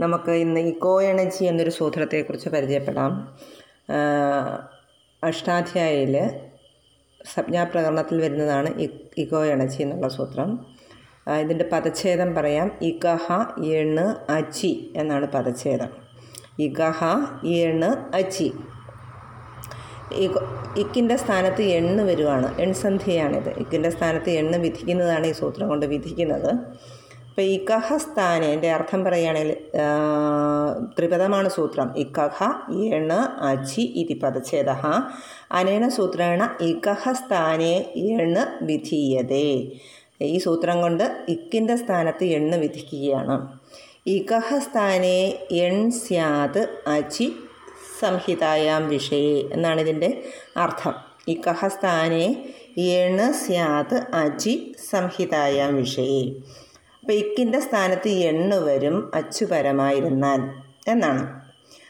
നമുക്ക് ഇന്ന് eco energy എന്നൊരു സൂത്രത്തെക്കുറിച്ച് പരിചയപ്പെടാം. അഷ്ടാധ്യായയിൽ സംജ്ഞാപ്രകരണത്തിൽ വരുന്നതാണ് ഇക്കോ എനർജി എന്നുള്ള സൂത്രം. ഇതിന്റെ പദച്ഛേദം പറയാം. ഇകഹ എണ് അച്ചി എന്നാണ് പദച്ഛേദം. ഇകഹ എണ് അച്ചി ഇക്കിന്റെ സ്ഥാനത്ത് എണ്ണ് വരുവാണ്. എൺസന്ധിയാണിത് ഇക്കിന്റെ സ്ഥാനത്ത് എണ്ണ് വിധിക്കുന്നതാണ് ഈ സൂത്രം കൊണ്ട് വിധിക്കുന്നത്. അപ്പോൾ ഇക്കഹ സ്ഥാനേന്റെ അർത്ഥം പറയുകയാണെങ്കിൽ ത്രിപദമാണ് സൂത്രം. ഇക്കഹ എണ് അച്ചി ഇതി പദച്ഛേദ അനേന സൂത്രേണ ഇക്കഹ സ്ഥാനേ എണ് വിധീയതേ. ഈ സൂത്രം കൊണ്ട് ഇക്കിന്റെ സ്ഥാനത്ത് എണ്ണ് വിധിക്കുകയാണ്. ഇകഹ സ്ഥാനേ എൺ സ്യാത് അച്ചി സംഹിതായാം വിഷയെ എന്നാണ് ഇതിന്റെ അർത്ഥം. ഇക്കഹ സ്ഥാനേ എണ് സ്യാത് അജി സംഹിതായാം വിഷയെ അപ്പോൾ ഇക്കിന്റെ സ്ഥാനത്ത് എണ്ണ് വരും അച്ചുപരമായിരുന്നാൽ എന്നാണ്.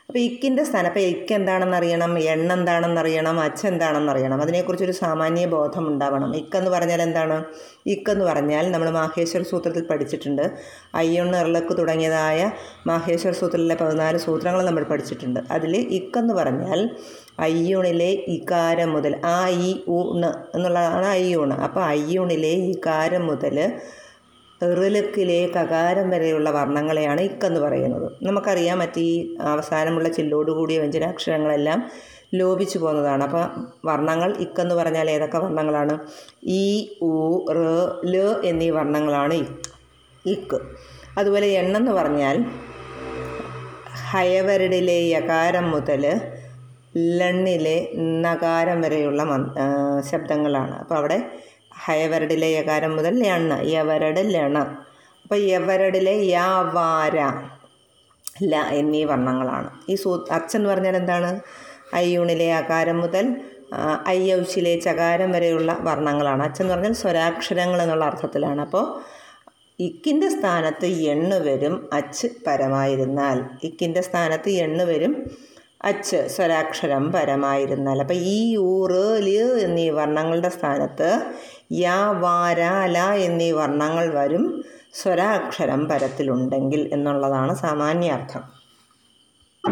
അപ്പോൾ ഇക്കിന്റെ സ്ഥാനം അപ്പോൾ ഇക്ക് എന്താണെന്നറിയണം എണ്ണ എന്താണെന്നറിയണം അച്ഛ എന്താണെന്നറിയണം അതിനെക്കുറിച്ചൊരു സാമാന്യ ബോധം ഉണ്ടാവണം. ഇക്കെന്ന് പറഞ്ഞാൽ എന്താണ്? ഇക്കെന്ന് പറഞ്ഞാൽ നമ്മൾ മാഹേശ്വര സൂത്രത്തിൽ പഠിച്ചിട്ടുണ്ട്. അയ്യൊണ്ണ് ഇറളക്ക് തുടങ്ങിയതായ മാഹേശ്വര സൂത്രത്തിലെ പതിനാല് സൂത്രങ്ങൾ നമ്മൾ പഠിച്ചിട്ടുണ്ട്. അതിൽ ഇക്കെന്ന് പറഞ്ഞാൽ അയ്യൂണിലെ ഇകാരം മുതൽ ആ ഇ ഊണ് എന്നുള്ളതാണ് അയ്യൂണ് അപ്പോൾ അയ്യൂണിലെ ഇകാരം മുതൽ ഇറുലക്കിലെ കകാരം വരെയുള്ള വർണങ്ങളെയാണ് ഇക്കെന്ന് പറയുന്നത്. നമുക്കറിയാം മറ്റീ അവസാനമുള്ള ചില്ലോടുകൂടിയ വ്യഞ്ജനാക്ഷരങ്ങളെല്ലാം ലോപിച്ചു പോകുന്നതാണ്. അപ്പോൾ വർണങ്ങൾ ഇക്കെന്ന് പറഞ്ഞാൽ ഏതൊക്കെ വർണങ്ങളാണ്? ഇ ഉ റ് ല എന്നീ വർണങ്ങളാണ് ഇക്ക്. അതുപോലെ എണ്ണെന്ന് പറഞ്ഞാൽ ഹയവരടിലെ യകാരം മുതൽ ലണ്ണിലെ നകാരം വരെയുള്ള ശബ്ദങ്ങളാണ്. അപ്പോൾ അവിടെ ഹയവരടിലെ യകാരം മുതൽ ലണ് യവരട് ലണ്. അപ്പോൾ യവരടിലെ യാവാര ല എന്നീ വർണങ്ങളാണ്. ഈ സൂ അച്ഛൻ പറഞ്ഞാൽ എന്താണ്? അയ്യൂണിലെ അകാരം മുതൽ അയ്യൗശിലെ ചകാരം വരെയുള്ള വർണങ്ങളാണ്. അച്ഛൻ പറഞ്ഞാൽ സ്വരാക്ഷരങ്ങൾ എന്നുള്ള അർത്ഥത്തിലാണ്. അപ്പോൾ ഇക്കിന്റെ സ്ഥാനത്ത് എണ്ണ് വരും അച്ച് പരമായിരുന്നാൽ. ഇക്കിന്റെ സ്ഥാനത്ത് എണ്ണ് വരും അച്ച് സ്വരാക്ഷരം പരമായിരുന്നാൽ അപ്പം ഈ ഊറ് ൽ എന്നീ വർണങ്ങളുടെ സ്ഥാനത്ത് യാ വാര ല എന്നീ വർണങ്ങൾ വരും സ്വരാക്ഷരം പരത്തിലുണ്ടെങ്കിൽ എന്നുള്ളതാണ് സാമാന്യ അർത്ഥം